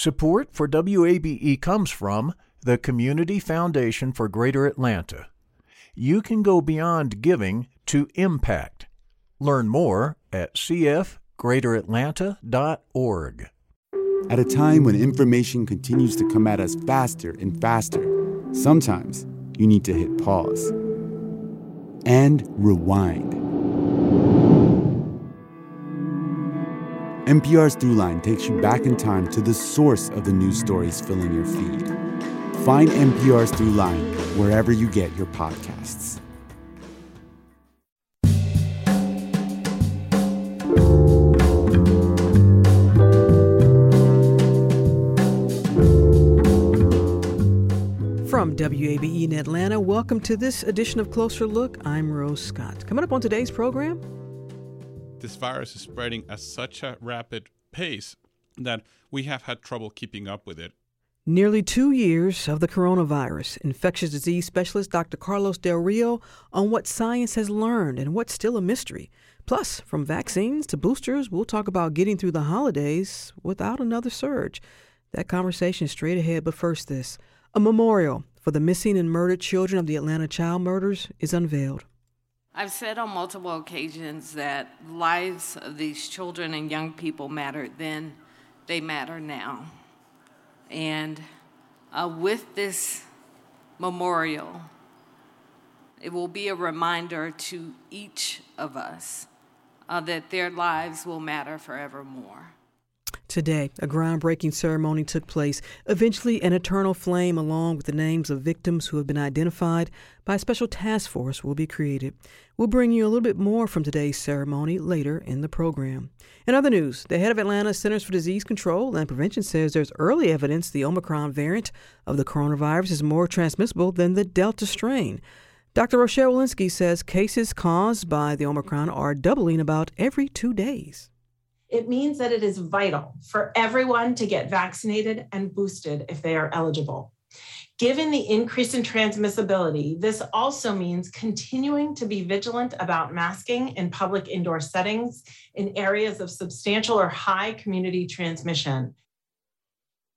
Support for WABE comes from the Community Foundation for Greater Atlanta. You can go beyond giving to impact. Learn more at cfgreateratlanta.org. At a time when information continues to come at us faster and faster, sometimes you need to hit pause and rewind. NPR's Throughline takes you back in time to the source of the news stories filling your feed. Find NPR's Throughline wherever you get your podcasts. From WABE in Atlanta, welcome to this edition of Closer Look. I'm Rose Scott. Coming up on today's program, this virus is spreading at such a rapid pace that we have had trouble keeping up with it. Nearly two years of the coronavirus. Infectious disease specialist Dr. Carlos Del Rio on what science has learned and what's still a mystery. Plus, from vaccines to boosters, we'll talk about getting through the holidays without another surge. That conversation straight ahead, but first, this. A memorial for the missing and murdered children of the Atlanta child murders is unveiled. I've said on multiple occasions that lives of these children and young people mattered then, they matter now. And uh, with this memorial, it will be a reminder to each of us uh, that their lives will matter forevermore. Today, a groundbreaking ceremony took place. Eventually, an eternal flame, along with the names of victims who have been identified by a special task force, will be created. We'll bring you a little bit more from today's ceremony later in the program. In other news, the head of Atlanta Centers for Disease Control and Prevention says there's early evidence the Omicron variant of the coronavirus is more transmissible than the Delta strain. Dr. Rochelle Walensky says cases caused by the Omicron are doubling about every two days it means that it is vital for everyone to get vaccinated and boosted if they are eligible. Given the increase in transmissibility, this also means continuing to be vigilant about masking in public indoor settings in areas of substantial or high community transmission.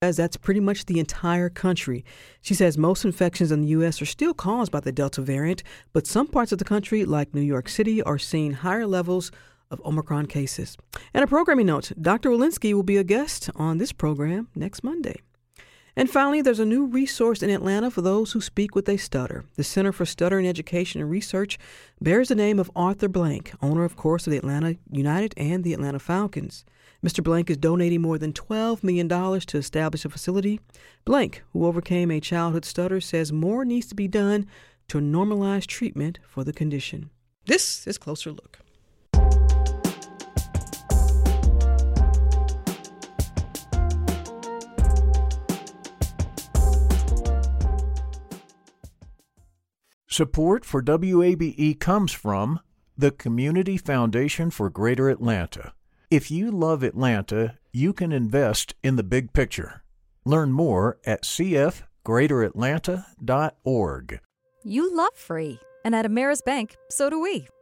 As That's pretty much the entire country. She says most infections in the U.S. are still caused by the Delta variant, but some parts of the country, like New York City, are seeing higher levels of Omicron cases. And a programming note Dr. Walensky will be a guest on this program next Monday. And finally, there's a new resource in Atlanta for those who speak with a stutter. The Center for Stuttering Education and Research bears the name of Arthur Blank, owner, of course, of the Atlanta United and the Atlanta Falcons. Mr. Blank is donating more than $12 million to establish a facility. Blank, who overcame a childhood stutter, says more needs to be done to normalize treatment for the condition. This is Closer Look. Support for WABE comes from the Community Foundation for Greater Atlanta. If you love Atlanta, you can invest in the big picture. Learn more at cfgreateratlanta.org. You love free, and at Ameris Bank, so do we.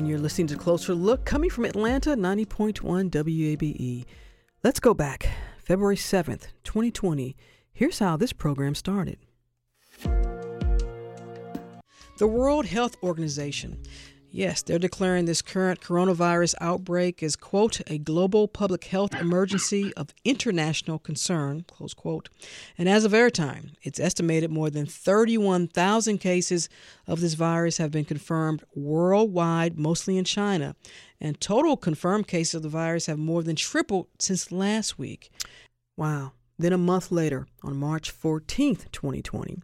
And you're listening to Closer Look coming from Atlanta, 90.1 WABE. Let's go back. February 7th, 2020. Here's how this program started. The World Health Organization Yes, they're declaring this current coronavirus outbreak as, quote, a global public health emergency of international concern, close quote. And as of airtime, it's estimated more than 31,000 cases of this virus have been confirmed worldwide, mostly in China. And total confirmed cases of the virus have more than tripled since last week. Wow. Then a month later, on March 14th, 2020,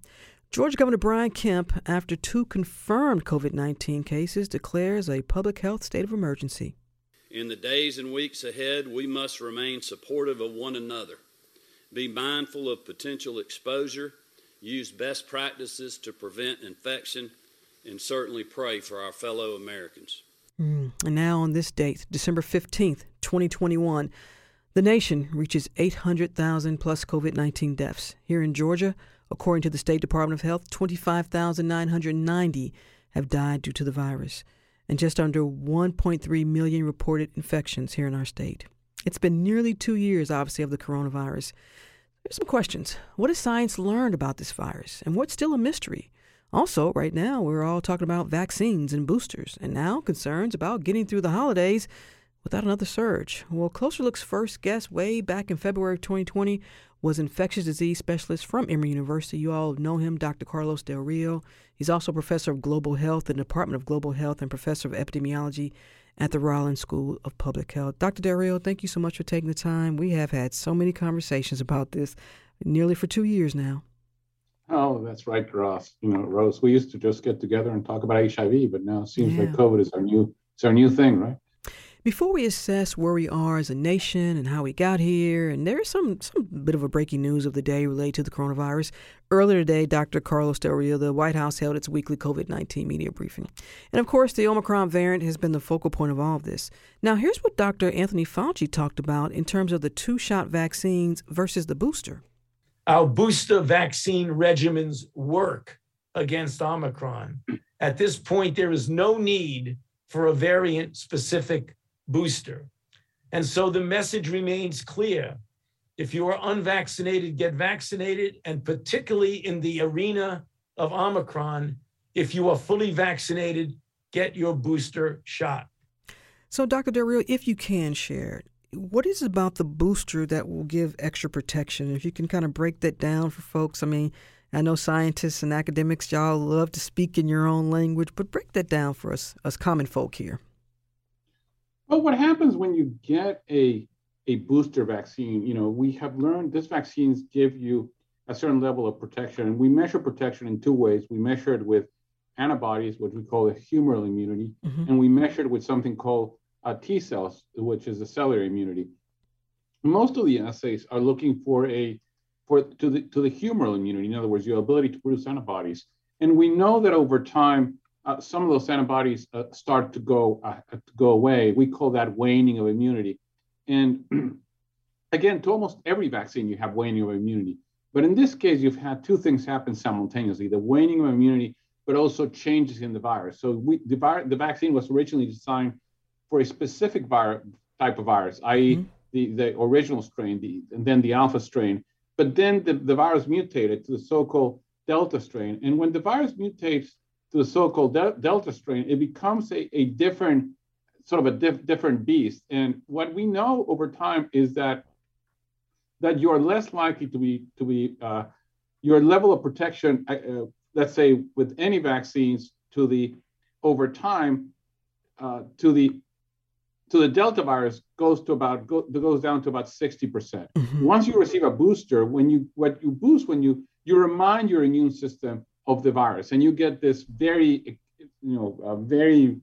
Georgia Governor Brian Kemp, after two confirmed COVID 19 cases, declares a public health state of emergency. In the days and weeks ahead, we must remain supportive of one another, be mindful of potential exposure, use best practices to prevent infection, and certainly pray for our fellow Americans. Mm. And now, on this date, December 15th, 2021, the nation reaches 800,000 plus COVID 19 deaths. Here in Georgia, according to the State Department of Health, 25,990 have died due to the virus, and just under 1.3 million reported infections here in our state. It's been nearly two years, obviously, of the coronavirus. There's some questions. What has science learned about this virus, and what's still a mystery? Also, right now, we're all talking about vaccines and boosters, and now concerns about getting through the holidays without another surge. Well, Closer Look's first guest way back in February of 2020 was infectious disease specialist from Emory University. You all know him, Dr. Carlos Del Rio. He's also professor of global health in the Department of Global Health and professor of epidemiology at the Rollins School of Public Health. Dr. Del Rio, thank you so much for taking the time. We have had so many conversations about this nearly for two years now. Oh, that's right, Ross. You know, Rose, we used to just get together and talk about HIV, but now it seems yeah. like COVID is our new it's our new thing, right? Before we assess where we are as a nation and how we got here, and there's some some bit of a breaking news of the day related to the coronavirus. Earlier today, Dr. Carlos Del Rio, the White House held its weekly COVID-19 media briefing. And of course, the Omicron variant has been the focal point of all of this. Now, here's what Dr. Anthony Fauci talked about in terms of the two-shot vaccines versus the booster our booster vaccine regimens work against Omicron. At this point, there is no need for a variant specific booster. And so the message remains clear. If you are unvaccinated, get vaccinated. And particularly in the arena of Omicron, if you are fully vaccinated, get your booster shot. So, Dr. Del Rio, if you can share, what is about the booster that will give extra protection? If you can kind of break that down for folks, I mean, I know scientists and academics, y'all love to speak in your own language, but break that down for us, us common folk here. Well, what happens when you get a a booster vaccine? You know, we have learned these vaccines give you a certain level of protection, and we measure protection in two ways. We measure it with antibodies, which we call a humoral immunity, mm-hmm. and we measure it with something called uh, T cells, which is a cellular immunity. Most of the assays are looking for a for to the to the humoral immunity, in other words, your ability to produce antibodies. And we know that over time, uh, some of those antibodies uh, start to go uh, to go away. We call that waning of immunity. And again, to almost every vaccine, you have waning of immunity. But in this case, you've had two things happen simultaneously: the waning of immunity, but also changes in the virus. So we, the, the vaccine was originally designed for a specific vir- type of virus, i.e., mm-hmm. the, the original strain, the, and then the alpha strain. But then the, the virus mutated to the so called delta strain. And when the virus mutates to the so called de- delta strain, it becomes a, a different, sort of a diff- different beast. And what we know over time is that that you are less likely to be to be uh, your level of protection, uh, uh let's say with any vaccines, to the over time uh, to the to the Delta virus goes to about go, goes down to about 60%. percent mm hmm Once you receive a booster, when you what you boost when you you remind your immune system of the virus, and you get this very you know very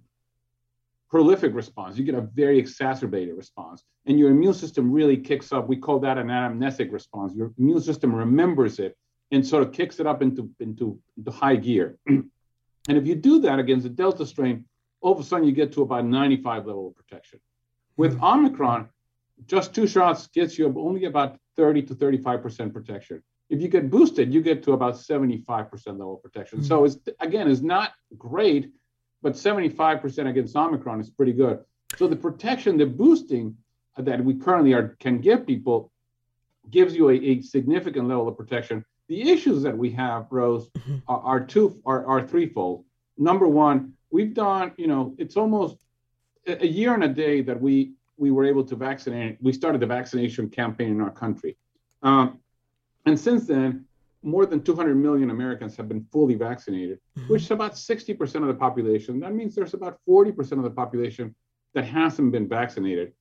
prolific response. You get a very exacerbated response, and your immune system really kicks up. We call that an anamnestic response. Your immune system remembers it and sort of kicks it up into into, into high gear. and if you do that against the Delta strain, all of a sudden you get to about 95 level of protection. With. Omicron, just two shots gets you only about 30 to 35% protection. If you get boosted, you get to about 75% level of protection. Mm-hmm. So it's again, it's not great, but 75% against Omicron is pretty good. So the protection, the boosting that we currently are can give people gives you a, a significant level of protection. The issues that we have, Rose, mm-hmm. are, are two are, are threefold. Number one, we've done, you know, it's almost a year and a day that we we were able to vaccinate. We started the vaccination campaign in our country, um, and since then, more than 200 million Americans have been fully vaccinated, mm-hmm. which is about 60% of the population. That means there's about 40% of the population that hasn't been vaccinated,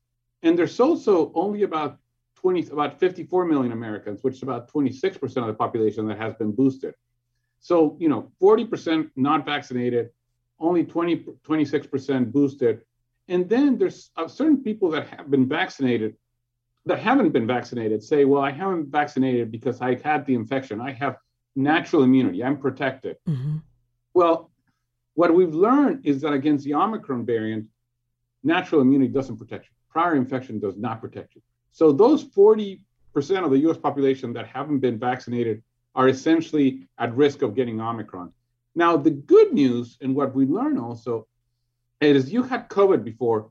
and there's also only about 20, about 54 million Americans, which is about 26% of the population that has been boosted. So, you know, 40% not vaccinated, only 20, 26% boosted. And then there's uh, certain people that have been vaccinated that haven't been vaccinated say, well, I haven't vaccinated because I had the infection. I have natural immunity. I'm protected. Mm-hmm. Well, what we've learned is that against the Omicron variant, natural immunity doesn't protect you. Prior infection does not protect you. So those 40% of the US population that haven't been vaccinated are essentially at risk of getting Omicron. Now, the good news and what we learn also is you had COVID before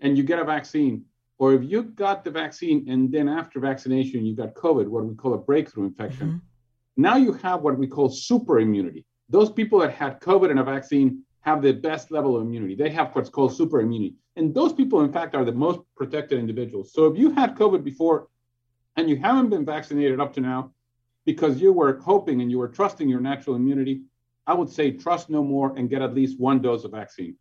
and you get a vaccine, or if you got the vaccine and then after vaccination you got COVID, what we call a breakthrough infection, mm-hmm. now you have what we call super immunity. Those people that had COVID and a vaccine have the best level of immunity. They have what's called super immunity. And those people, in fact, are the most protected individuals. So if you had COVID before and you haven't been vaccinated up to now because you were hoping and you were trusting your natural immunity, I would say trust no more and get at least one dose of vaccine.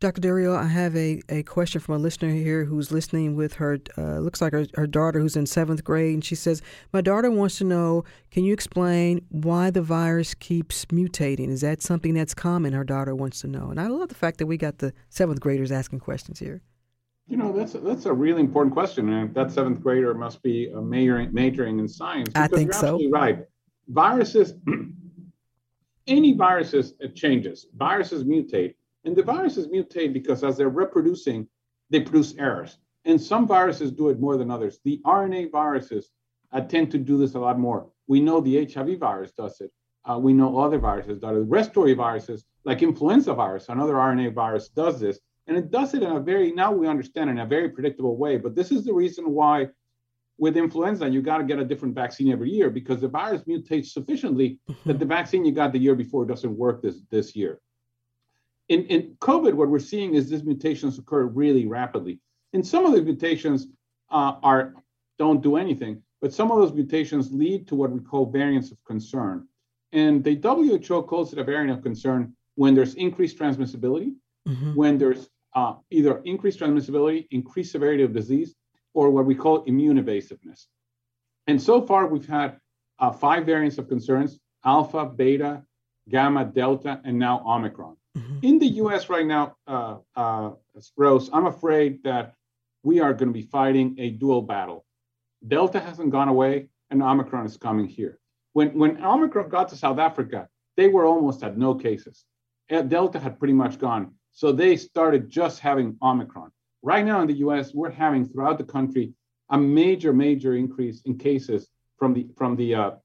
Dr. Del Rio, I have a, a question from a listener here who's listening with her, uh, looks like her, her daughter who's in seventh grade. And she says, My daughter wants to know can you explain why the virus keeps mutating? Is that something that's common? Her daughter wants to know. And I love the fact that we got the seventh graders asking questions here. You know, that's a, that's a really important question. And that seventh grader must be majoring, majoring in science. I think you're so. Right. Viruses any viruses it changes. Viruses mutate, and the viruses mutate because as they're reproducing, they produce errors. And some viruses do it more than others. The RNA viruses uh, tend to do this a lot more. We know the HIV virus does it. Uh, we know other viruses do it. Respiratory viruses, like influenza virus, another RNA virus, does this. And it does it in a very, now we understand, in a very predictable way. But this is the reason why with influenza, you got to get a different vaccine every year because the virus mutates sufficiently mm-hmm. that the vaccine you got the year before doesn't work this, this year. In, in COVID, what we're seeing is these mutations occur really rapidly. And some of the mutations uh, are don't do anything, but some of those mutations lead to what we call variants of concern. And the WHO calls it a variant of concern when there's increased transmissibility, mm-hmm. when there's uh, either increased transmissibility, increased severity of disease, or what we call immune evasiveness. And so far, we've had uh, five variants of concerns alpha, beta, gamma, delta, and now Omicron. Mm-hmm. In the US right now, uh, uh, Rose, I'm afraid that we are going to be fighting a dual battle. Delta hasn't gone away, and Omicron is coming here. When, when Omicron got to South Africa, they were almost at no cases. Delta had pretty much gone. So they started just having Omicron. Right now in the US, we're having throughout the country a major, major increase in cases from the from the uh, uh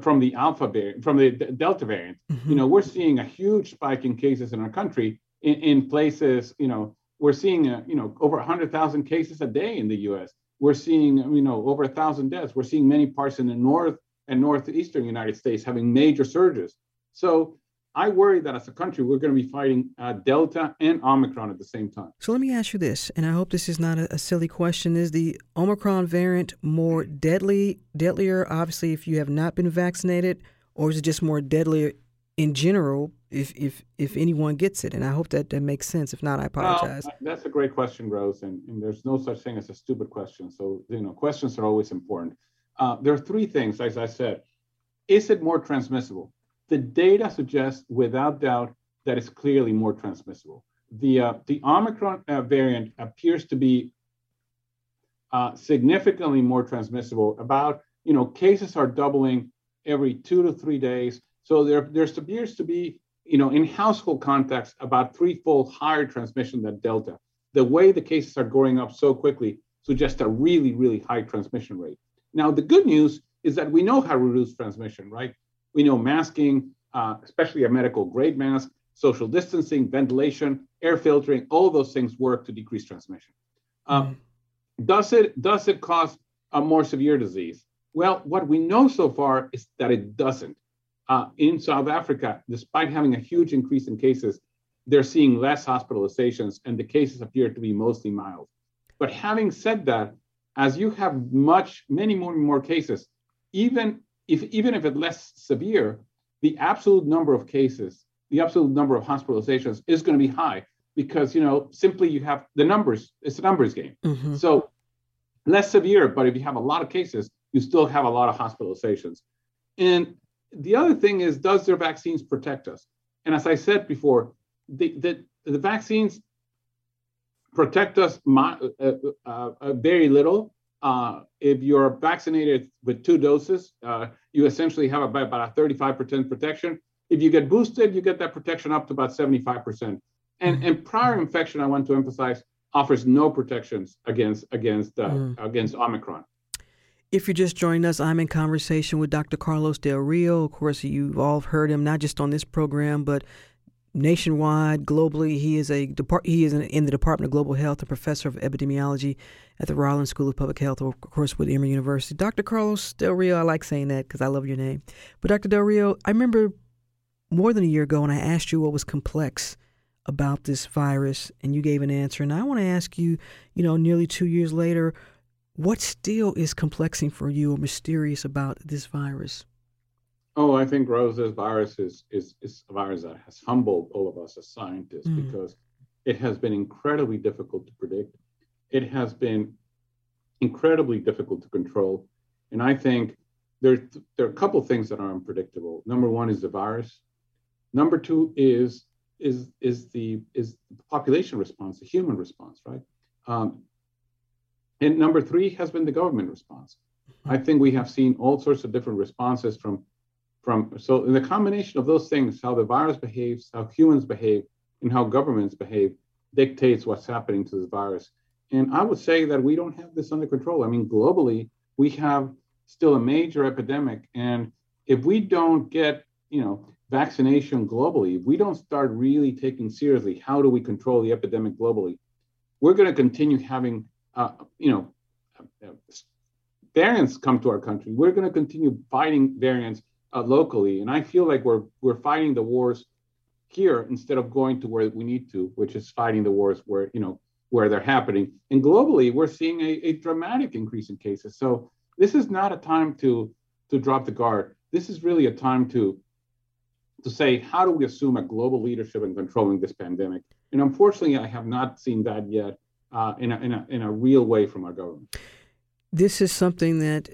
from the alpha variant, from the delta variant. Mm-hmm. You know, we're seeing a huge spike in cases in our country in, in places. You know, we're seeing uh, you know over 100,000 cases a day in the U.S. We're seeing you know over a thousand deaths. We're seeing many parts in the north and northeastern United States having major surges. So I worry that as a country, we're going to be fighting uh, Delta and Omicron at the same time. So let me ask you this, and I hope this is not a, a, silly question: Is the Omicron variant more deadly, deadlier? Obviously, if you have not been vaccinated, or is it just more deadlier in general if if if anyone gets it? And I hope that that makes sense. If not, I apologize. Well, that's a great question, Rose, and, and, there's no such thing as a stupid question. So you know, questions are always important. Uh, there are three things, as I said. Is it more transmissible? The data suggests without doubt that it's clearly more transmissible. The, uh, the Omicron uh, variant appears to be uh, significantly more transmissible. About, you know, cases are doubling every two to three days. So there, there appears to be, you know, in household context, about threefold higher transmission than Delta. The way the cases are going up so quickly suggests a really, really high transmission rate. Now, the good news is that we know how to reduce transmission, right? We know masking, uh, especially a medical grade mask, social distancing, ventilation, air filtering, all those things work to decrease transmission. Um, mm-hmm. Does it does it cause a more severe disease? Well, what we know so far is that it doesn't. Uh, in South Africa, despite having a huge increase in cases, they're seeing less hospitalizations, and the cases appear to be mostly mild. But having said that, as you have much, many more and more cases, even if even if it's less severe, the absolute number of cases, the absolute number of hospitalizations is going to be high because you know simply you have the numbers. It's a numbers game. Mm-hmm. So less severe, but if you have a lot of cases, you still have a lot of hospitalizations. And the other thing is, does their vaccines protect us? And as I said before, the the, the vaccines protect us uh, uh, uh, very little. Uh, if you're vaccinated with two doses, uh, you essentially have about, about a 35% protection. If you get boosted, you get that protection up to about 75%. And, and prior infection, I want to emphasize, offers no protections against against uh, mm. against Omicron. If you're just joining us, I'm in conversation with Dr. Carlos Del Rio. Of course, you've all heard him not just on this program, but nationwide, globally. He is a depart- he is in the Department of Global Health, and professor of epidemiology at the Rollins School of Public Health, of course, with Emory University. Dr. Carlos Del Rio, I like saying that because I love your name. But Dr. Del Rio, I remember more than a year ago when I asked you what was complex about this virus, and you gave an answer. And I want to ask you, you know, nearly two years later, what still is complexing for you or mysterious about this virus? Oh, I think Rose, this virus is, is, is a virus that has humbled all of us as scientists mm. because it has been incredibly difficult to predict. It has been incredibly difficult to control. And I think there, there are a couple things that are unpredictable. Number one is the virus. Number two is is is the is the population response, the human response, right? Um, and number three has been the government response. I think we have seen all sorts of different responses from from so in the combination of those things, how the virus behaves, how humans behave, and how governments behave dictates what's happening to this virus. And I would say that we don't have this under control. I mean, globally, we have still a major epidemic. And if we don't get, you know, vaccination globally, if we don't start really taking seriously how do we control the epidemic globally, we're going to continue having, uh, you know, variants come to our country. We're going to continue fighting variants uh, locally. And I feel like we're we're fighting the wars here instead of going to where we need to, which is fighting the wars where you know where they're happening. And globally, we're seeing a, a dramatic increase in cases. So this is not a time to to drop the guard. This is really a time to to say how do we assume a global leadership in controlling this pandemic. And unfortunately, I have not seen that yet uh, in, a, in, a, in a real way from our government. This is something that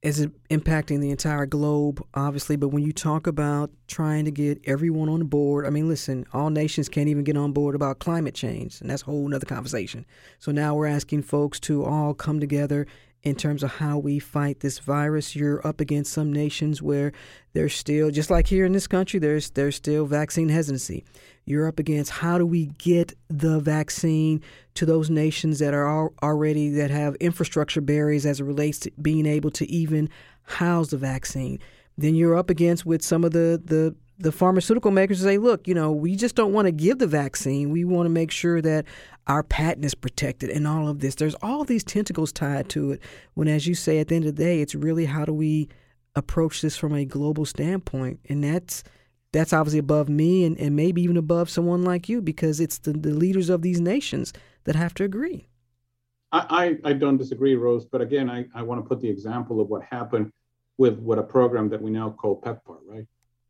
is impacting the entire globe, obviously. But when you talk about trying to get everyone on board, I mean, listen, all nations can't even get on board about climate change, and that's a whole other conversation. So now we're asking folks to all come together in terms of how we fight this virus. You're up against some nations where there's still, just like here in this country, there's there's still vaccine hesitancy. You're up against how do we get the vaccine to those nations that are already that have infrastructure barriers as it relates to being able to even house the vaccine. Then you're up against with some of the the the pharmaceutical makers say, look, you know, we just don't want to give the vaccine. We want to make sure that our patent is protected and all of this. There's all these tentacles tied to it. When, as you say, at the end of the day, it's really how do we approach this from a global standpoint, and that's that's obviously above me and, and maybe even above someone like you because it's the, the leaders of these nations that have to agree. I, I, don't disagree, Rose, but again, I, I want to put the example of what happened with what a program that we now call PEPFAR, right?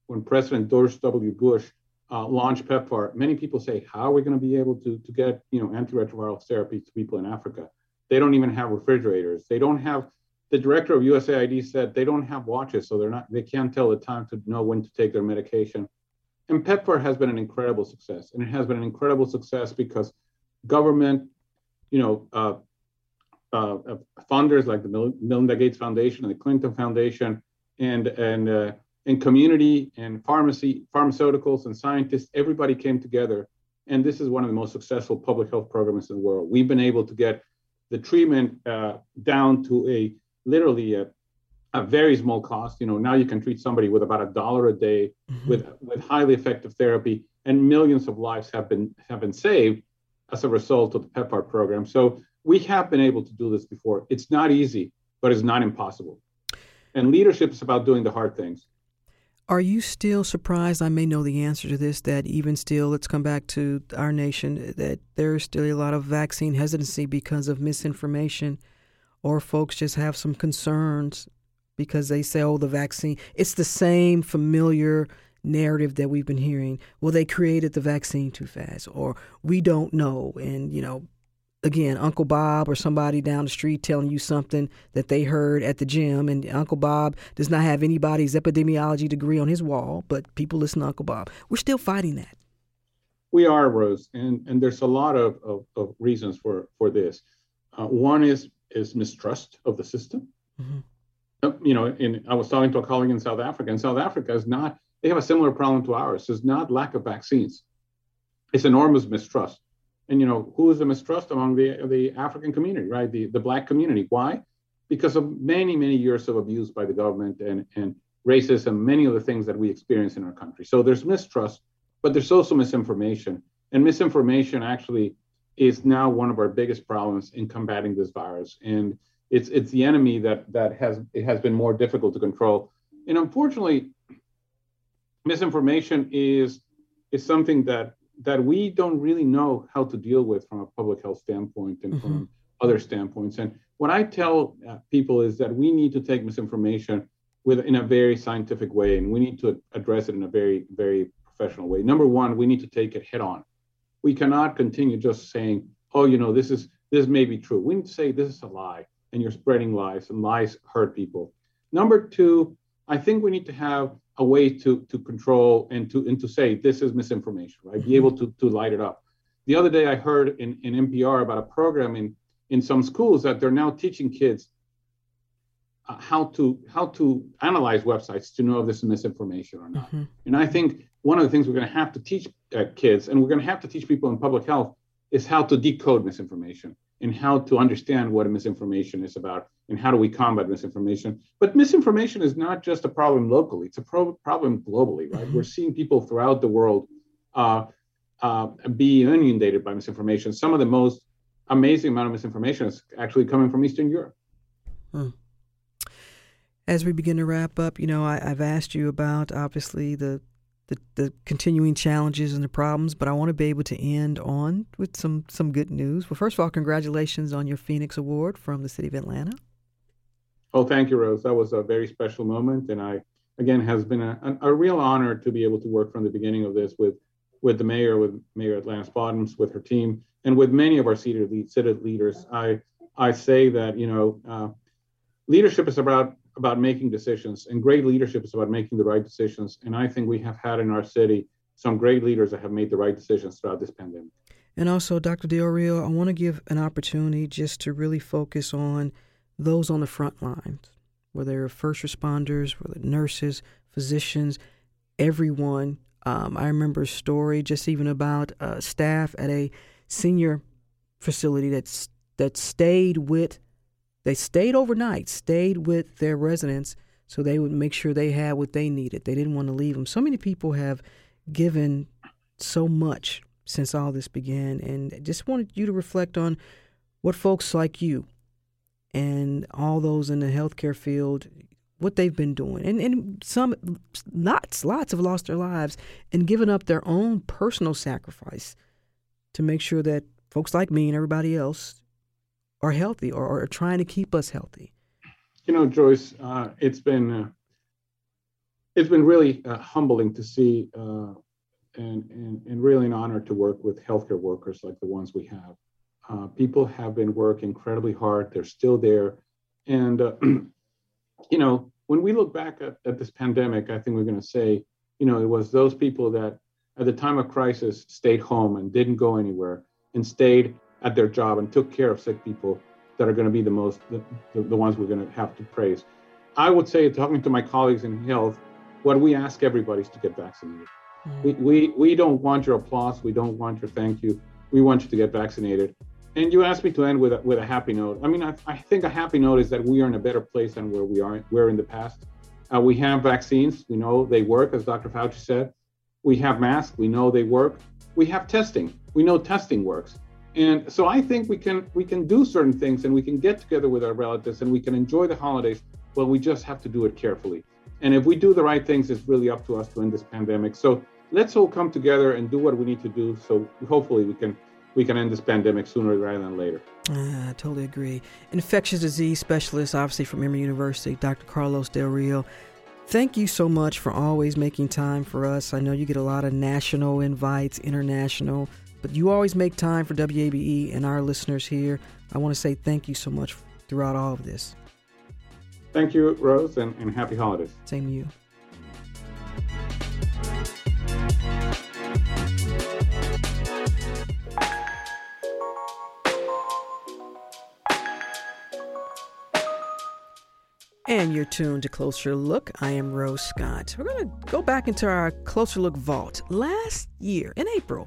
When President George W. Bush uh, launched PEPFAR, many people say, how are we going to be able to, to get you know antiretroviral therapy to people in Africa? They don't even have refrigerators. They don't have. The director of USAID said they don't have watches, so they're not. They can't tell the time to know when to take their medication. And PEPFAR has been an incredible success, and it has been an incredible success because government, you know, uh, uh, funders like the Melinda Gates Foundation and the Clinton Foundation, and and uh, and community and pharmacy, pharmaceuticals and scientists, everybody came together. And this is one of the most successful public health programs in the world. We've been able to get the treatment uh, down to a literally a, a, very small cost. You know, now you can treat somebody with about a dollar a day mm-hmm. with with highly effective therapy, and millions of lives have been have been saved as a result of the PEPFAR program. So we have been able to do this before. It's not easy, but it's not impossible. And leadership is about doing the hard things. Are you still surprised? I may know the answer to this. That even still, let's come back to our nation. That there's still a lot of vaccine hesitancy because of misinformation, or folks just have some concerns because they say, "Oh, the vaccine." It's the same familiar narrative that we've been hearing. Well, they created the vaccine too fast, or we don't know, and you know, again, Uncle Bob or somebody down the street telling you something that they heard at the gym, and Uncle Bob does not have anybody's epidemiology degree on his wall, but people listen to Uncle Bob. We're still fighting that. We are, Rose, and, and there's a lot of, of, of reasons for, for this. Uh, one is is mistrust of the system. Mm-hmm. You know, in, I was talking to a colleague in South Africa, and South Africa is not, they have a similar problem to ours. It's not lack of vaccines. It's enormous mistrust. And, you know, who is the mistrust among the, the African community, right? The, the Black community. Why? Because of many, many years of abuse by the government and, and racism, many of the things that we experience in our country. So there's mistrust, but there's also misinformation. And misinformation actually is now one of our biggest problems in combating this virus. And it's it's the enemy that that has it has been more difficult to control. And unfortunately, misinformation is is something that that we don't really know how to deal with from a public health standpoint and mm-hmm. from other standpoints. And what I tell uh, people is that we need to take misinformation with in a very scientific way, and we need to address it in a very very professional way. Number one, we need to take it head on. We cannot continue just saying, "Oh, you know, this is this may be true." We need to say this is a lie, and you're spreading lies, and lies hurt people. Number two, I think we need to have a way to to control and to and to say this is misinformation, right? Be able to to light it up. The other day, I heard in, in NPR about a program in in some schools that they're now teaching kids uh, how to how to analyze websites to know if this is misinformation or not. Mm-hmm. And I think one of the things we're going to have to teach uh, kids, and we're going to have to teach people in public health, is how to decode misinformation and how to understand what misinformation is about and how do we combat misinformation. But misinformation is not just a problem locally; it's a pro- problem globally, right? Mm-hmm. We're seeing people throughout the world uh, uh, be inundated by misinformation. Some of the most amazing amount of misinformation is actually coming from Eastern Europe. Hmm. As we begin to wrap up, you know, I, have asked you about obviously the, the, the continuing challenges and the problems, but I want to be able to end on with some some good news. Well, first of all, congratulations on your Phoenix Award from the City of Atlanta. Oh, thank you, Rose. That was a very special moment, and I again has been a, a, real honor to be able to work from the beginning of this with with the mayor, with Mayor Lance Bottoms, with her team, and with many of our city city leaders. I I say that you know uh, leadership is about about making decisions, and great leadership is about making the right decisions. And I think we have had in our city some great leaders that have made the right decisions throughout this pandemic. And also, Dr. Del Rio, I want to give an opportunity just to really focus on those on the front lines, whether they're first responders, whether nurses, physicians, everyone. Um, I remember a story just even about uh, staff at a senior facility that's that stayed with they stayed overnight, stayed with their residents so they would make sure they had what they needed. They didn't want to leave them. So many people have given so much since all this began, and just wanted you to reflect on what folks like you and all those in the healthcare field what they've been doing and, and some lots lots have lost their lives and given up their own personal sacrifice to make sure that folks like me and everybody else are healthy or are trying to keep us healthy? You know, Joyce, uh, it's been uh, it's been really uh, humbling to see uh, and, and and really an honor to work with healthcare workers like the ones we have. Uh, people have been working incredibly hard. They're still there, and uh, you know, when we look back at, at this pandemic, I think we're going to say, you know, it was those people that at the time of crisis stayed home and didn't go anywhere and stayed at their job and took care of sick people that are going to be the most the, the, ones we're going to have to praise. I would say talking to my colleagues in health what we ask everybody is to get vaccinated. Mm. we, we we don't want your applause. We don't want your thank you. We want you to get vaccinated. And you asked me to end with a, with a happy note. I mean I, I think a happy note is that we are in a better place than where we are were in the past. Uh, we have vaccines. We know they work as dr fauci said. We have masks. We know they work. We have testing. We know testing works and so I think we can we can do certain things and we can get together with our relatives and we can enjoy the holidays, but we just have to do it carefully. And if we do the right things, it's really up to us to end this pandemic. So let's all come together and do what we need to do. So hopefully we can we can end this pandemic sooner rather than later. Uh, I totally agree. Infectious disease specialist, obviously from Emory University, Dr. Carlos Del Rio. Thank you so much for always making time for us. I know you get a lot of national invites, international. But you always make time for WABE and our listeners here. I want to say thank you so much throughout all of this. Thank you, Rose, and, and happy holidays. Same to you. And you're tuned to Closer Look. I am Rose Scott. We're going to go back into our Closer Look vault. Last year, in April,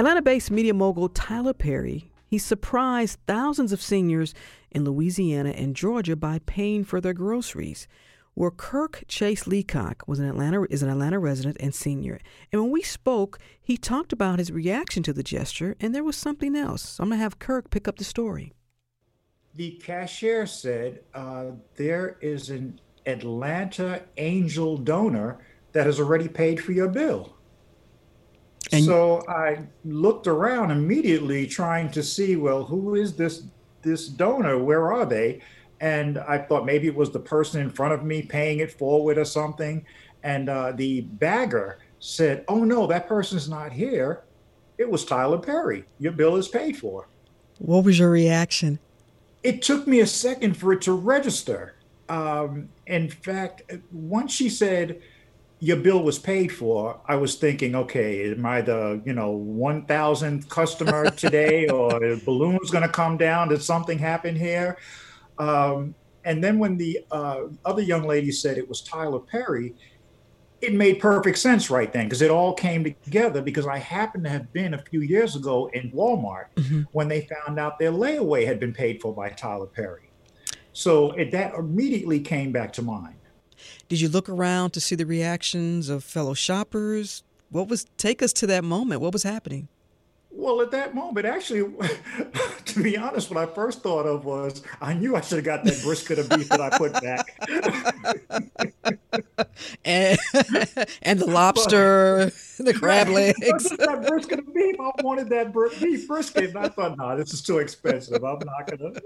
Atlanta based media mogul Tyler Perry he surprised thousands of seniors in Louisiana and Georgia by paying for their groceries. Where Kirk Chase Leacock was an Atlanta is an Atlanta resident and senior. And when we spoke, he talked about his reaction to the gesture, and there was something else. So I'm gonna have Kirk pick up the story. The cashier said uh, there is an Atlanta angel donor that has already paid for your bill. And so I looked around immediately trying to see, well, who is this this donor? Where are they? And I thought maybe it was the person in front of me paying it forward or something. And uh, the bagger said, "Oh no, that person's not here. It was Tyler Perry. Your bill is paid for." What was your reaction? It took me a second for it to register. Um, in fact, once she said, your bill was paid for, I was thinking, okay, am I the you know one thousandth customer today, or the balloon's going to come down? Did something happen here? Um, and then when the uh, other young lady said it was Tyler Perry, it made perfect sense right then because it all came together. Because I happened to have been a few years ago in Walmart mm-hmm. when they found out their layaway had been paid for by Tyler Perry. So it, that immediately came back to mind. Did you look around to see the reactions of fellow shoppers? What was take us to that moment? What was happening? Well, at that moment, actually, to be honest, what I first thought of was I knew I should have got that brisket of beef that I put back. and, and the lobster, but, the crab legs. that brisket of beef. I wanted that beef brisket. And I thought, no, this is too expensive. I'm not going to.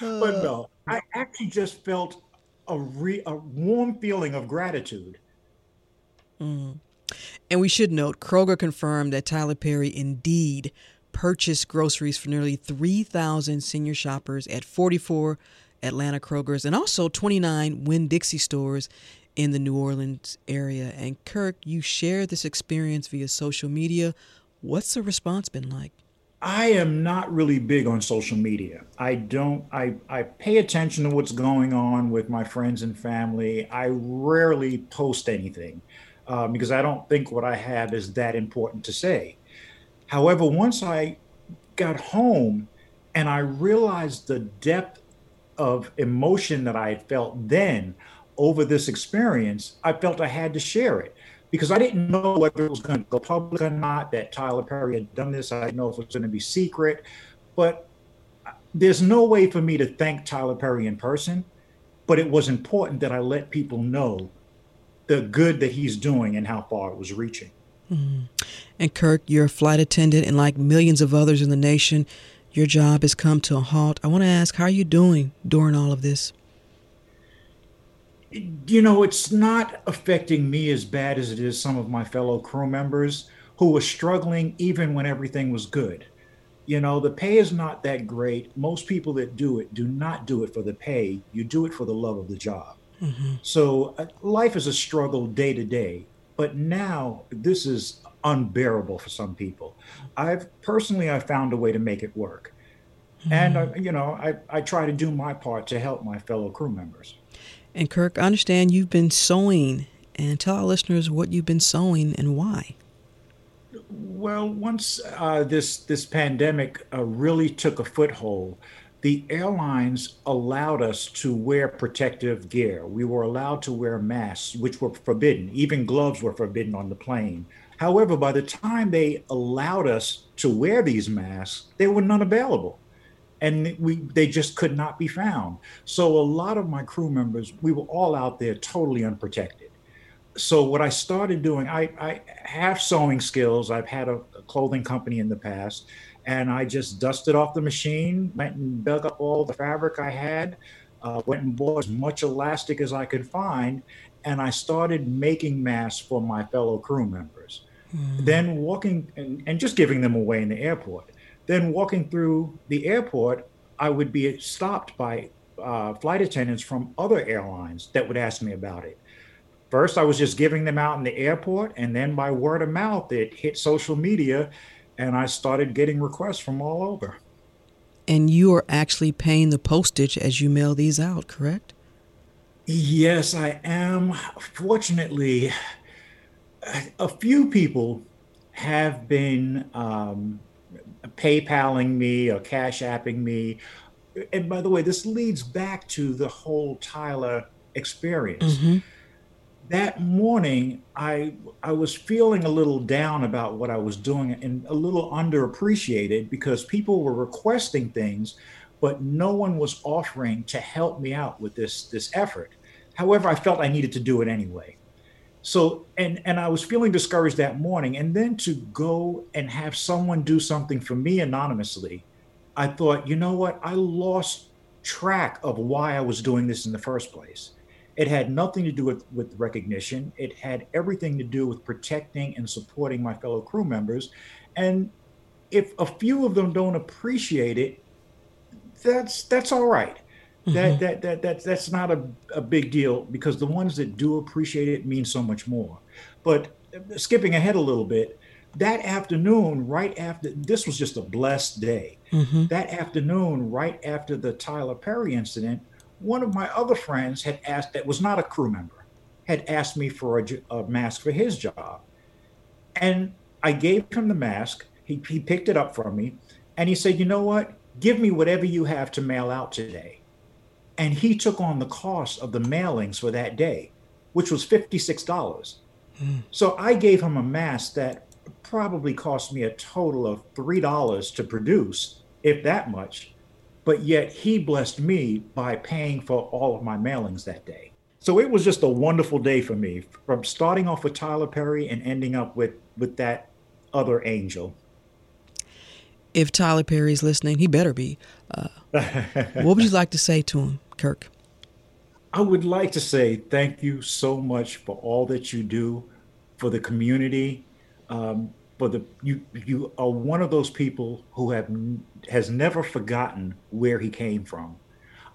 But uh. no, I actually just felt a, re, a warm feeling of gratitude. Mm. And we should note Kroger confirmed that Tyler Perry indeed purchased groceries for nearly 3,000 senior shoppers at 44 Atlanta Krogers and also 29 Winn Dixie stores in the New Orleans area. And Kirk, you shared this experience via social media. What's the response been like? I am not really big on social media. I don't, I, I pay attention to what's going on with my friends and family. I rarely post anything uh, because I don't think what I have is that important to say. However, once I got home and I realized the depth of emotion that I had felt then over this experience, I felt I had to share it because I didn't know whether it was going to go public or not, that Tyler Perry had done this. I didn't know if it was going to be secret. But there's no way for me to thank Tyler Perry in person. But it was important that I let people know the good that he's doing and how far it was reaching. Mm-hmm. And Kirk, you're a flight attendant, and like millions of others in the nation, your job has come to a halt. I want to ask, how are you doing during all of this? You know, it's not affecting me as bad as it is some of my fellow crew members who were struggling even when everything was good. You know, the pay is not that great. Most people that do it do not do it for the pay, you do it for the love of the job. Mm-hmm. So uh, life is a struggle day to day. But now this is unbearable for some people. I've personally I found a way to make it work. Mm-hmm. And uh, you know, I, I try to do my part to help my fellow crew members. And Kirk, I understand you've been sewing, and tell our listeners what you've been sewing and why. Well, once uh, this this pandemic uh, really took a foothold, the airlines allowed us to wear protective gear. We were allowed to wear masks, which were forbidden. Even gloves were forbidden on the plane. However, by the time they allowed us to wear these masks, they were none available and we they just could not be found. So a lot of my crew members, we were all out there totally unprotected. So what I started doing, I, I have sewing skills. I've had a, a clothing company in the past, and I just dusted off the machine, went and dug up all the fabric I had, uh, went and bought as much elastic as I could find, and I started making masks for my fellow crew members. Mm. Then walking and, and just giving them away in the airport then walking through the airport, I would be stopped by uh, flight attendants from other airlines that would ask me about it. First, I was just giving them out in the airport, and then by word of mouth, it hit social media, and I started getting requests from all over. and you are actually paying the postage as you mail these out, correct? Yes, I am. Fortunately, a few people have been um, PayPaling me or Cash Apping me. And by the way, this leads back to the whole Tyler experience. Mm-hmm. That morning, I I was feeling a little down about what I was doing and a little underappreciated because people were requesting things, but no one was offering to help me out with this this effort. However, I felt I needed to do it anyway so and and i was feeling discouraged that morning. And then to go and have someone do something for me anonymously i thought you know what? I lost track of why i was doing this in the first place. It had nothing to do with with recognition. It had everything to do with protecting and supporting my fellow crew members. And if a few of them don't appreciate it that's that's all right that mm-hmm. that that that's that's not a, a big deal because the ones that do appreciate it mean so much more. But skipping ahead a little bit, that afternoon, right after this was just a blessed day. Mm-hmm. That afternoon, right after the Tyler Perry incident, one of my other friends had asked that was not a crew member had asked me for a, a mask for his job, and I gave him the mask. He he picked it up from me, and he said, "You know what? Give me whatever you have to mail out today." And he took on the cost of the mailings for that day, which was $56. Mm. So I gave him a mask that probably cost me a total of $3 to produce, if that much. But yet he blessed me by paying for all of my mailings that day. So it was just a wonderful day for me from starting off with Tyler Perry and ending up with, with that other angel. If Tyler Perry's listening, he better be. Uh, what would you like to say to him? Kirk? I would like to say thank you so much for all that you do for the community. Um, for the you you are one of those people who have has never forgotten where he came from.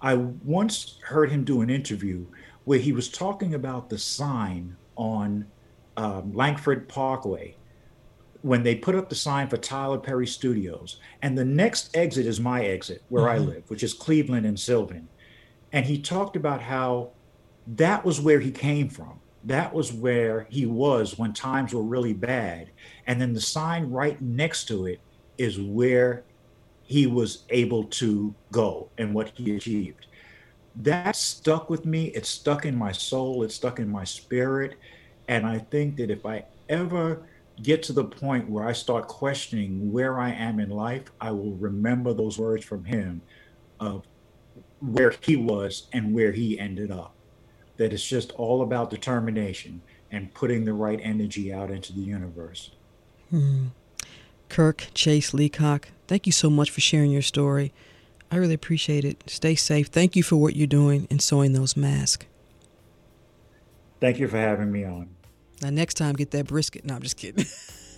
I once heard him do an interview where he was talking about the sign on um, Langford Parkway when they put up the sign for Tyler Perry Studios, and the next exit is my exit where mm-hmm. I live, which is Cleveland and Sylvan. And he talked about how that was where he came from. That was where he was when times were really bad. And then the sign right next to it is where he was able to go and what he achieved. That stuck with me. It stuck in my soul. It stuck in my spirit. And I think that if I ever get to the point where I start questioning where I am in life, I will remember those words from him of where he was and where he ended up. That it's just all about determination and putting the right energy out into the universe. Hmm. Kirk Chase Leacock, thank you so much for sharing your story. I really appreciate it. Stay safe. Thank you for what you're doing in sewing those masks. Thank you for having me on. Now, next time, get that brisket. No, I'm just kidding.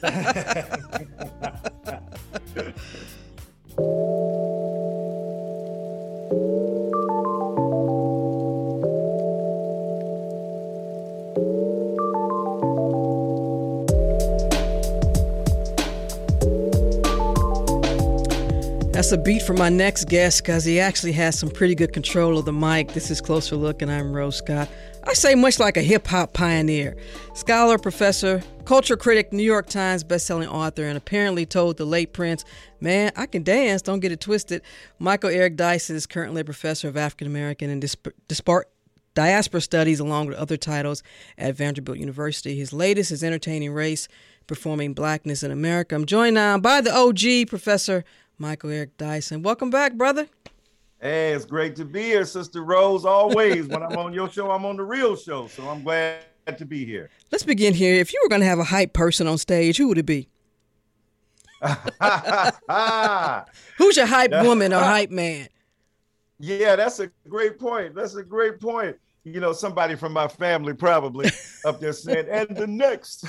That's a beat for my next guest because he actually has some pretty good control of the mic. This is Closer Look, and I'm Rose Scott. I say much like a hip hop pioneer, scholar, professor, culture critic, New York Times bestselling author, and apparently told the late Prince, Man, I can dance, don't get it twisted. Michael Eric Dyson is currently a professor of African American and dispar- diaspora studies, along with other titles at Vanderbilt University. His latest is Entertaining Race, Performing Blackness in America. I'm joined now by the OG, Professor Michael Eric Dyson. Welcome back, brother. Hey, it's great to be here, Sister Rose. Always, when I'm on your show, I'm on the real show. So I'm glad to be here. Let's begin here. If you were going to have a hype person on stage, who would it be? Who's your hype woman or hype man? Yeah, that's a great point. That's a great point. You know, somebody from my family probably up there saying, and the next,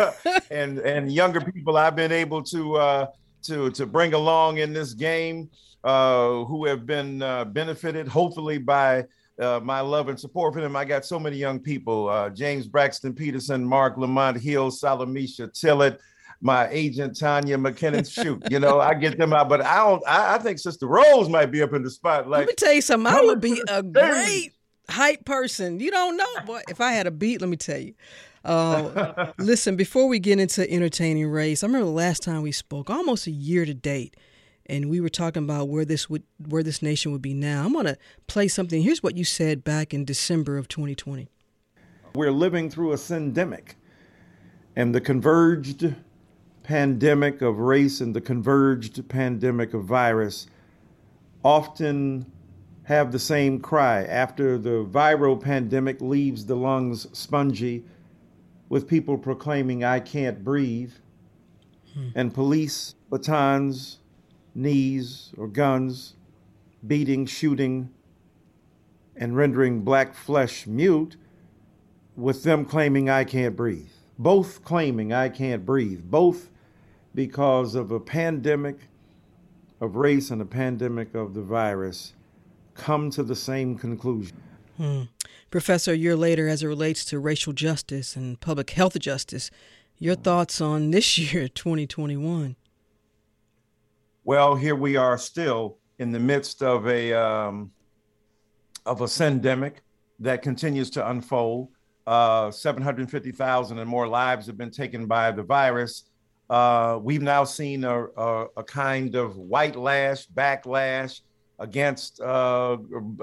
and and younger people I've been able to uh, to to bring along in this game uh, who have been uh, benefited hopefully by uh, my love and support for them. I got so many young people: uh, James Braxton Peterson, Marc Lamont Hill, Salamishah Tillet, my agent Tanya McKinnon. Shoot, you know, I get them out, but I don't. I, I think Sister Rose might be up in the spotlight. Let me tell you something. I would be a great hype person. You don't know, boy. If I had a beat, let me tell you. Uh, listen, before we get into entertaining race, I remember the last time we spoke, almost a year to date, and we were talking about where this would, where this nation would be now. I'm to play something. Here's what you said back in December of 2020. We're living through a syndemic, and the converged pandemic of race and the converged pandemic of virus often have the same cry after the viral pandemic leaves the lungs spongy with people proclaiming, I can't breathe, hmm. and police, batons, knees, or guns, beating, shooting, and rendering black flesh mute, with them claiming, I can't breathe. Both claiming, I can't breathe. Both because of a pandemic of race and a pandemic of the virus come to the same conclusion. Hmm. Professor, a year later, as it relates to racial justice and public health justice, your thoughts on this year, 2021? Well, here we are still in the midst of a um, of a syndemic that continues to unfold. Uh, 750,000 and more lives have been taken by the virus. Uh, we've now seen a, a, a, kind of white lash, backlash against, uh,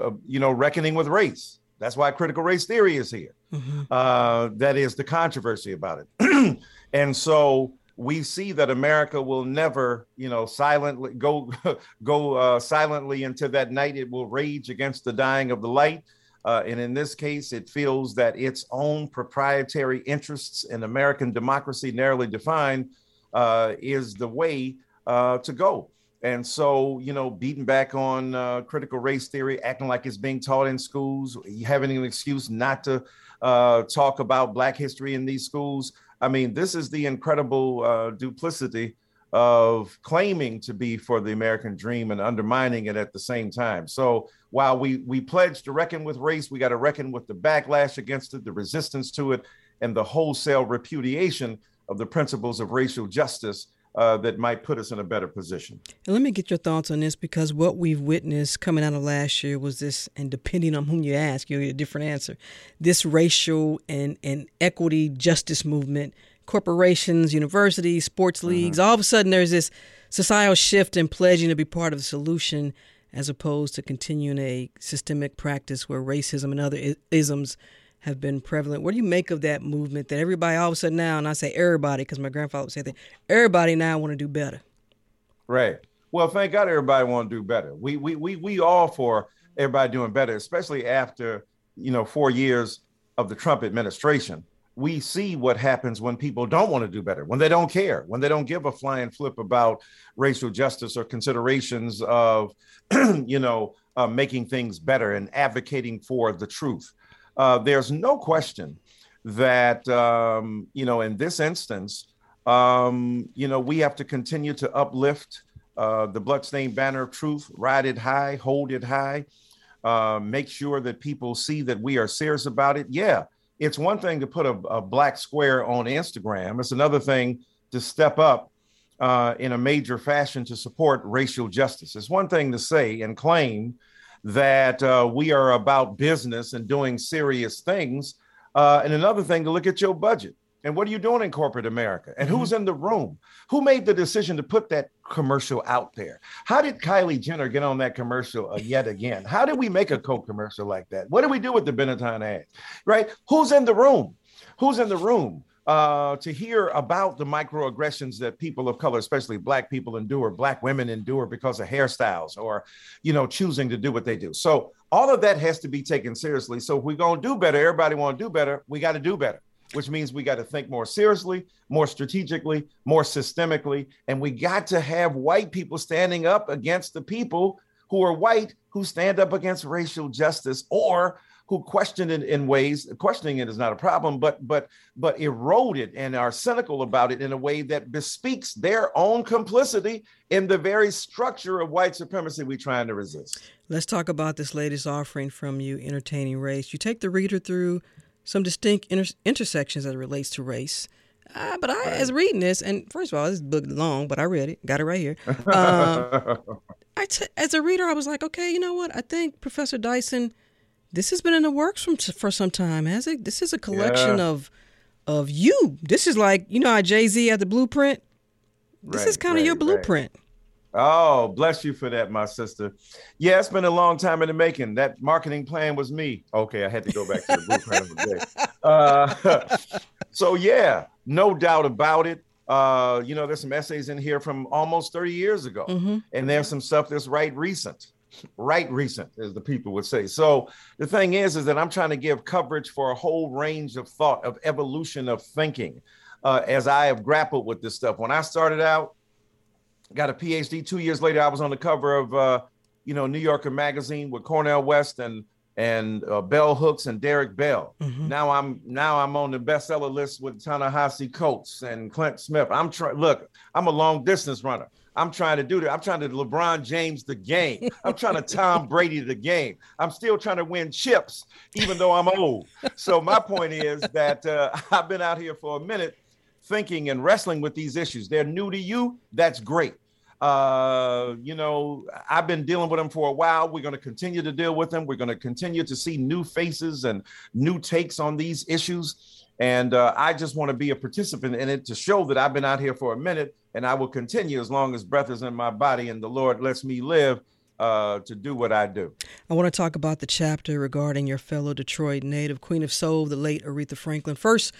uh, you know, reckoning with race. That's why critical race theory is here. Mm-hmm. Uh, that is the controversy about it. and so we see that America will never, you know, silently go go uh, silently into that night. It will rage against the dying of the light. Uh, and in this case, it feels that its own proprietary interests in American democracy, narrowly defined, uh, is the way uh, to go. And so, you know, beating back on uh, critical race theory, acting like it's being taught in schools, having an excuse not to uh, talk about Black history in these schools. I mean, this is the incredible uh, duplicity of claiming to be for the American dream and undermining it at the same time. So while we we pledge to reckon with race, we got to reckon with the backlash against it, the resistance to it, and the wholesale repudiation of the principles of racial justice uh, that might put us in a better position. And let me get your thoughts on this because what we've witnessed coming out of last year was this, and depending on whom you ask, you'll get a different answer. This racial and, and equity justice movement, corporations, universities, sports leagues, mm-hmm. all of a sudden there's this societal shift in pledging to be part of the solution as opposed to continuing a systemic practice where racism and other isms have been prevalent. What do you make of that movement that everybody all of a sudden now, and I say everybody because my grandfather would say that everybody now want to do better. Right. Well, thank God everybody want to do better. We we we we all for everybody doing better, especially after you know four years of the Trump administration. We see what happens when people don't want to do better, when they don't care, when they don't give a flying flip about racial justice or considerations of, you know, uh, making things better and advocating for the truth. Uh, there's no question that um, you know in this instance, um, you know we have to continue to uplift uh, the bloodstained banner of truth, ride it high, hold it high, uh, make sure that people see that we are serious about it. Yeah, it's one thing to put a, a black square on Instagram. It's another thing to step up uh, in a major fashion to support racial justice. It's one thing to say and claim that uh, we are about business and doing serious things. Uh, and another thing to look at your budget and what are you doing in corporate America and who's mm-hmm. in the room? Who made the decision to put that commercial out there? How did Kylie Jenner get on that commercial uh, yet again? How did we make a Coke commercial like that? What do we do with the Benetton ad? Right? Who's in the room? Who's in the room? Uh, to hear about the microaggressions that people of color, especially Black people, endure, Black women endure because of hairstyles or, you know, choosing to do what they do. So all of that has to be taken seriously. So if we're going to do better, everybody want to do better, we got to do better which means we got to think more seriously, more strategically, more systemically. And we got to have white people standing up against the people who are white who stand up against racial justice or who question it in ways questioning it is not a problem but but but erode it and are cynical about it in a way that bespeaks their own complicity in the very structure of white supremacy we're trying to resist let's talk about this latest offering from you entertaining race you take the reader through some distinct inter- intersections as it relates to race Uh, but I, as reading this, and first of all, this book long, but I read it, got it right here. Um, I t- as a reader, I was like, okay, you know what? I think Professor Dyson, this has been in the works from for some time, has it? This is a collection Yeah. of of you. This is like you know how Jay Z had the blueprint. This Right, is kind of right, your right. blueprint. Oh, bless you for that, my sister. Yeah, it's been a long time in the making. That marketing plan was me. Okay, I had to go back to the blueprint of the day. Uh, so yeah, no doubt about it. Uh, you know, there's some essays in here from almost 30 years ago, Mhm. and there's some stuff that's right recent, right recent, as the people would say. So the thing is, is that I'm trying to give coverage for a whole range of thought, of evolution of thinking, uh, as I have grappled with this stuff. When I started out, got a PhD. Two years later, I was on the cover of uh, you know New Yorker magazine with Cornel West and and uh, Bell Hooks and Derek Bell. Now I'm now I'm on the bestseller list with Ta-Nehisi Coates and Clint Smith. I'm trying. Look, I'm a long distance runner. I'm trying to do that. I'm trying to LeBron James the game. I'm trying to Tom Brady the game. I'm still trying to win chips, even though I'm old. So my point is that uh, I've been out here for a minute thinking and wrestling with these issues. They're new to you. That's great. Uh, you know, I've been dealing with them for a while. We're going to continue to deal with them. We're going to continue to see new faces and new takes on these issues. And uh, I just want to be a participant in it to show that I've been out here for a minute and I will continue as long as breath is in my body and the Lord lets me live uh, to do what I do. I want to talk about the chapter regarding your fellow Detroit native, Queen of Soul, the late Aretha Franklin. First,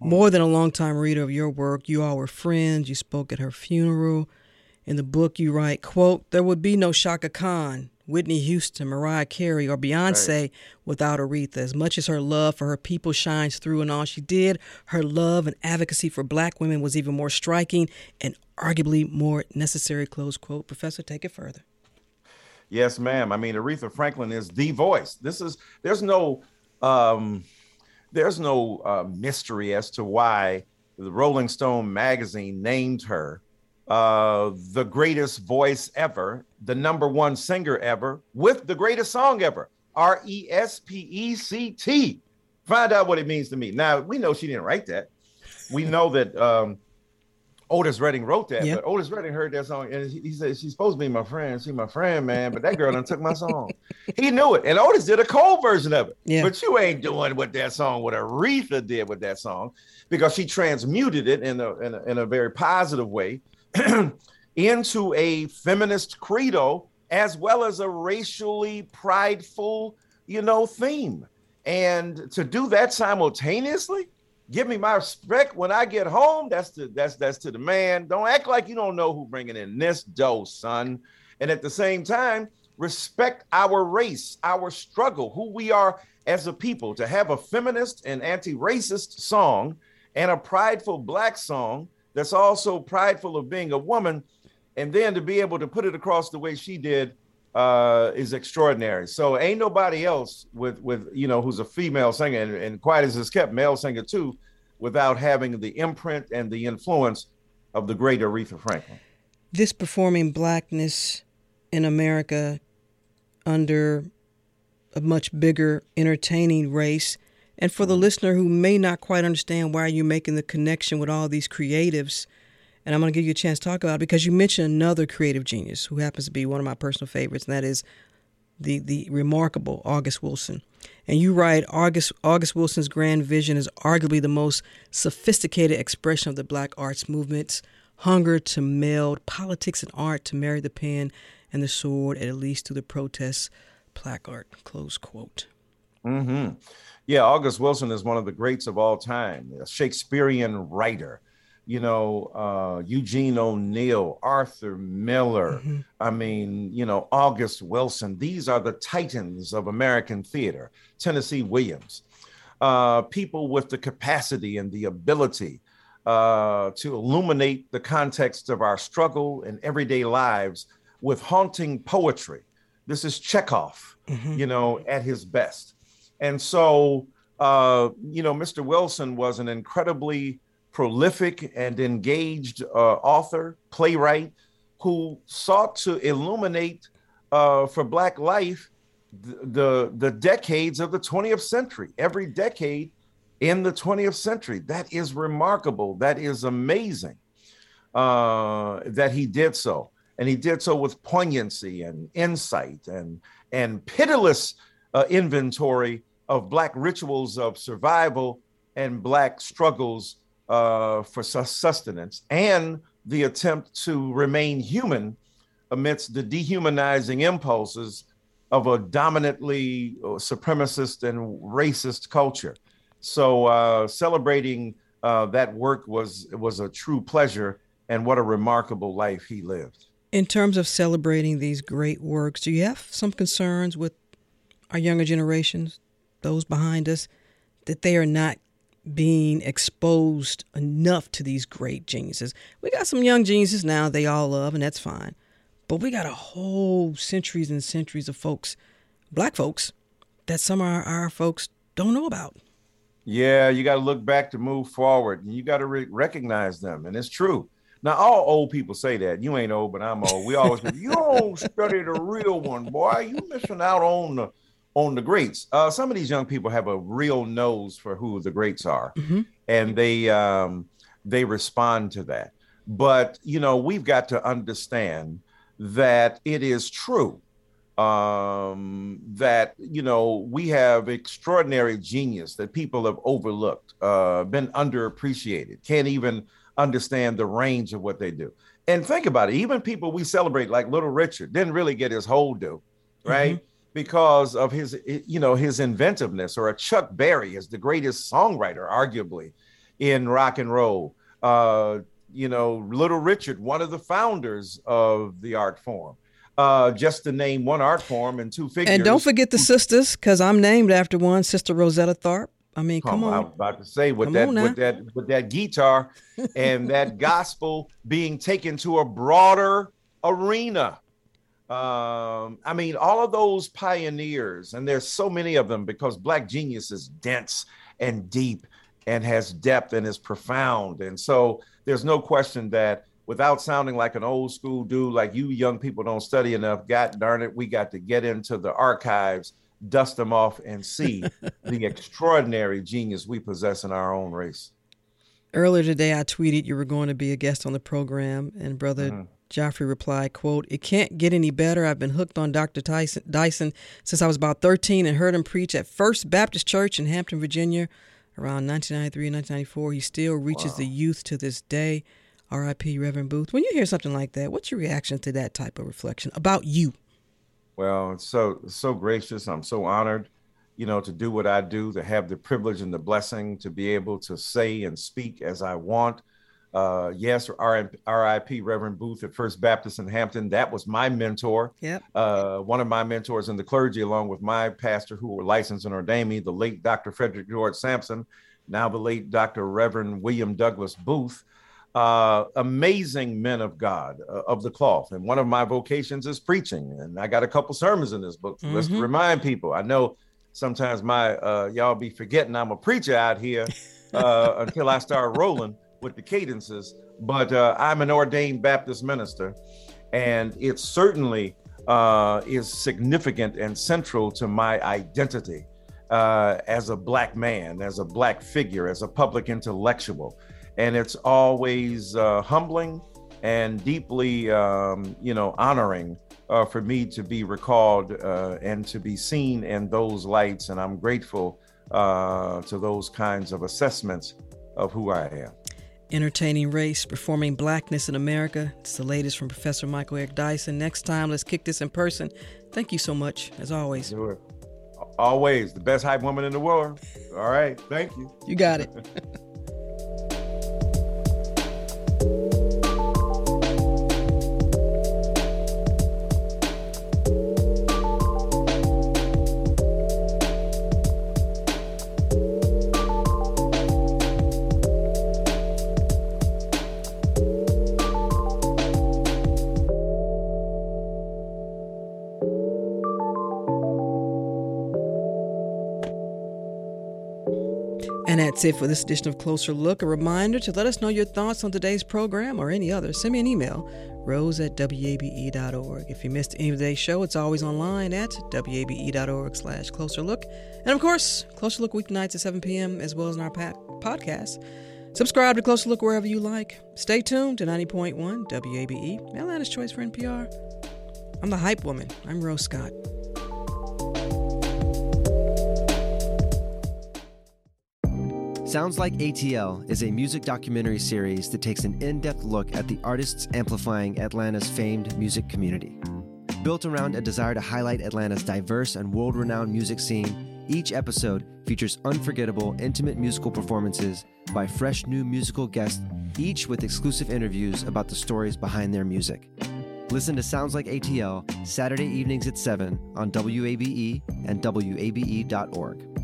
more than a longtime reader of your work, you all were friends. You spoke at her funeral. In the book, you write, quote, there would be no Chaka Khan, Whitney Houston, Mariah Carey, or Beyonce without Aretha. As much as her love for her people shines through in all she did, her love and advocacy for black women was even more striking and arguably more necessary, close quote. Professor, take it further. Yes, ma'am. I mean, Aretha Franklin is the voice. This is there's no um, there's no uh, mystery as to why the Rolling Stone magazine named her uh, the greatest voice ever, the number one singer ever, with the greatest song ever. R E S P E C T. Find out what it means to me. Now we know she didn't write that. We know that um, Otis Redding wrote that, Yeah. but Otis Redding heard that song and he, he said she's supposed to be my friend. She's my friend, man. But that girl done took my song. He knew it, and Otis did a cold version of it. Yeah. But you ain't doing what that song, what Aretha did with that song, because she transmuted it in a in a, in a very positive way into a feminist credo as well as a racially prideful, you know, theme. And to do that simultaneously, give me my respect when I get home. That's to that's that's to the man. Don't act like you don't know who bringing in this dough, son. And at the same time, respect our race, our struggle, who we are as a people. To have a feminist and anti-racist song and a prideful black song that's also prideful of being a woman, and then to be able to put it across the way she did uh, is extraordinary. So ain't nobody else with with you know who's a female singer and, and quite as is kept male singer too, without having the imprint and the influence of the great Aretha Franklin. this performing blackness in America under a much bigger entertaining race. And for the mm. listener who may not quite understand why you're making the connection with all these creatives, and I'm going to give you a chance to talk about it because you mentioned another creative genius who happens to be one of my personal favorites, and that is the the remarkable August Wilson. And you write August August Wilson's grand vision is arguably the most sophisticated expression of the black arts movement's hunger to meld politics and art to marry the pen and the sword, at least through the protest placard. Close quote. Hmm Yeah, August Wilson is one of the greats of all time, a Shakespearean writer. You know, uh, Eugene O'Neill, Arthur Miller. I mean, you know, August Wilson. These are the titans of American theater. Tennessee Williams. Uh, people with the capacity and the ability uh, to illuminate the context of our struggle and everyday lives with haunting poetry. This is Chekhov, you know, at his best. And so, uh, you know, Mr. Wilson was an incredibly prolific and engaged uh, author, playwright, who sought to illuminate uh, for Black life th- the the decades of the 20th century. Every decade in the 20th century. That is remarkable. That is amazing uh, that he did so. And he did so with poignancy and insight and, and pitiless uh, inventory of Black rituals of survival and Black struggles uh, for sustenance and the attempt to remain human amidst the dehumanizing impulses of a dominantly uh, supremacist and racist culture. So uh, celebrating uh, that work was was a true pleasure, and what a remarkable life he lived. In terms of celebrating these great works, do you have some concerns with our younger generations, those behind us, that they are not being exposed enough to these great geniuses? We got some young geniuses now they all love, and that's fine. But we got a whole centuries and centuries of folks, black folks, that some of our, our folks don't know about. Yeah, you got to look back to move forward, and you got to re- recognize them, and it's true. Now, all old people say that. You ain't old, but I'm old. We always say, you don't study the real one, boy. You missing out on the on the greats. Uh, some of these young people have a real nose for who the greats are, mm-hmm. and they um, they respond to that. But you know, we've got to understand that it is true um, that you know we have extraordinary genius that people have overlooked, uh, been underappreciated, can't even understand the range of what they do. And think about it, even people we celebrate like Little Richard didn't really get his whole due, right? Mm-hmm. Because of his, you know, his inventiveness, or a Chuck Berry is the greatest songwriter, arguably, in rock and roll. Uh, you know, Little Richard, one of the founders of the art form. Uh, just to name one art form and two figures. And don't forget the sisters, because I'm named after one, Sister Rosetta Tharpe. I mean, come oh, on. I was about to say with come that with that with that guitar and that gospel being taken to a broader arena. Um, I mean, all of those pioneers, and there's so many of them because Black genius is dense and deep and has depth and is profound. And so there's no question that without sounding like an old school dude, like you young people don't study enough, God darn it, we got to get into the archives, dust them off, and see the extraordinary genius we possess in our own race. Earlier today, I tweeted you were going to be a guest on the program, and brother mm-hmm. Joffrey replied, quote, It can't get any better. I've been hooked on Dr. Tyson, Dyson since I was about 13 and heard him preach at First Baptist Church in Hampton, Virginia around 1993 and 1994. He still reaches wow. the youth to this day. R.I.P. Reverend Booth. When you hear something like that, what's your reaction to that type of reflection about you? Well, it's so so gracious. I'm so honored, you know, to do what I do, to have the privilege and the blessing to be able to say and speak as I want. Uh, yes, RIP Reverend Booth at First Baptist in Hampton. That was my mentor. Yep. Uh, one of my mentors in the clergy, along with my pastor who were licensed and ordained me, the late Dr. Frederick George Sampson, now the late Dr. Reverend William Douglas Booth. Uh, amazing men of God uh, of the cloth. And one of my vocations is preaching. And I got a couple sermons in this book. Mm-hmm. Let's remind people. I know sometimes my uh, y'all be forgetting I'm a preacher out here uh, until I start rolling with the cadences, but uh, I'm an ordained Baptist minister, and it certainly uh, is significant and central to my identity uh, as a black man, as a black figure, as a public intellectual, and it's always uh, humbling and deeply, um, you know, honoring. Uh, for me to be recalled uh, and to be seen in those lights, and I'm grateful to those kinds of assessments of who I am. Entertaining Race, Performing Blackness in America. It's the latest from Professor Michael Eric Dyson. Next time, let's kick this in person. Thank you so much, as always. It. Always the best hype woman in the world. All right. Thank you. You got it. And that's it for this edition of Closer Look. A reminder to let us know your thoughts on today's program or any other. Send me an email, rose at wabe.org. If you missed any of today's show, it's always online at wabe.org slash closer look. And of course, Closer Look weeknights at 7 p.m. as well as in our podcast. Subscribe to Closer Look wherever you like. Stay tuned to 90.1 WABE, Atlanta's Choice for NPR. I'm the hype woman. I'm Rose Scott. Sounds Like ATL is a music documentary series that takes an in depth look at the artists amplifying Atlanta's famed music community. Built around a desire to highlight Atlanta's diverse and world renowned music scene, each episode features unforgettable, intimate musical performances by fresh new musical guests, each with exclusive interviews about the stories behind their music. Listen to Sounds Like ATL Saturday evenings at 7 on WABE and WABE.org.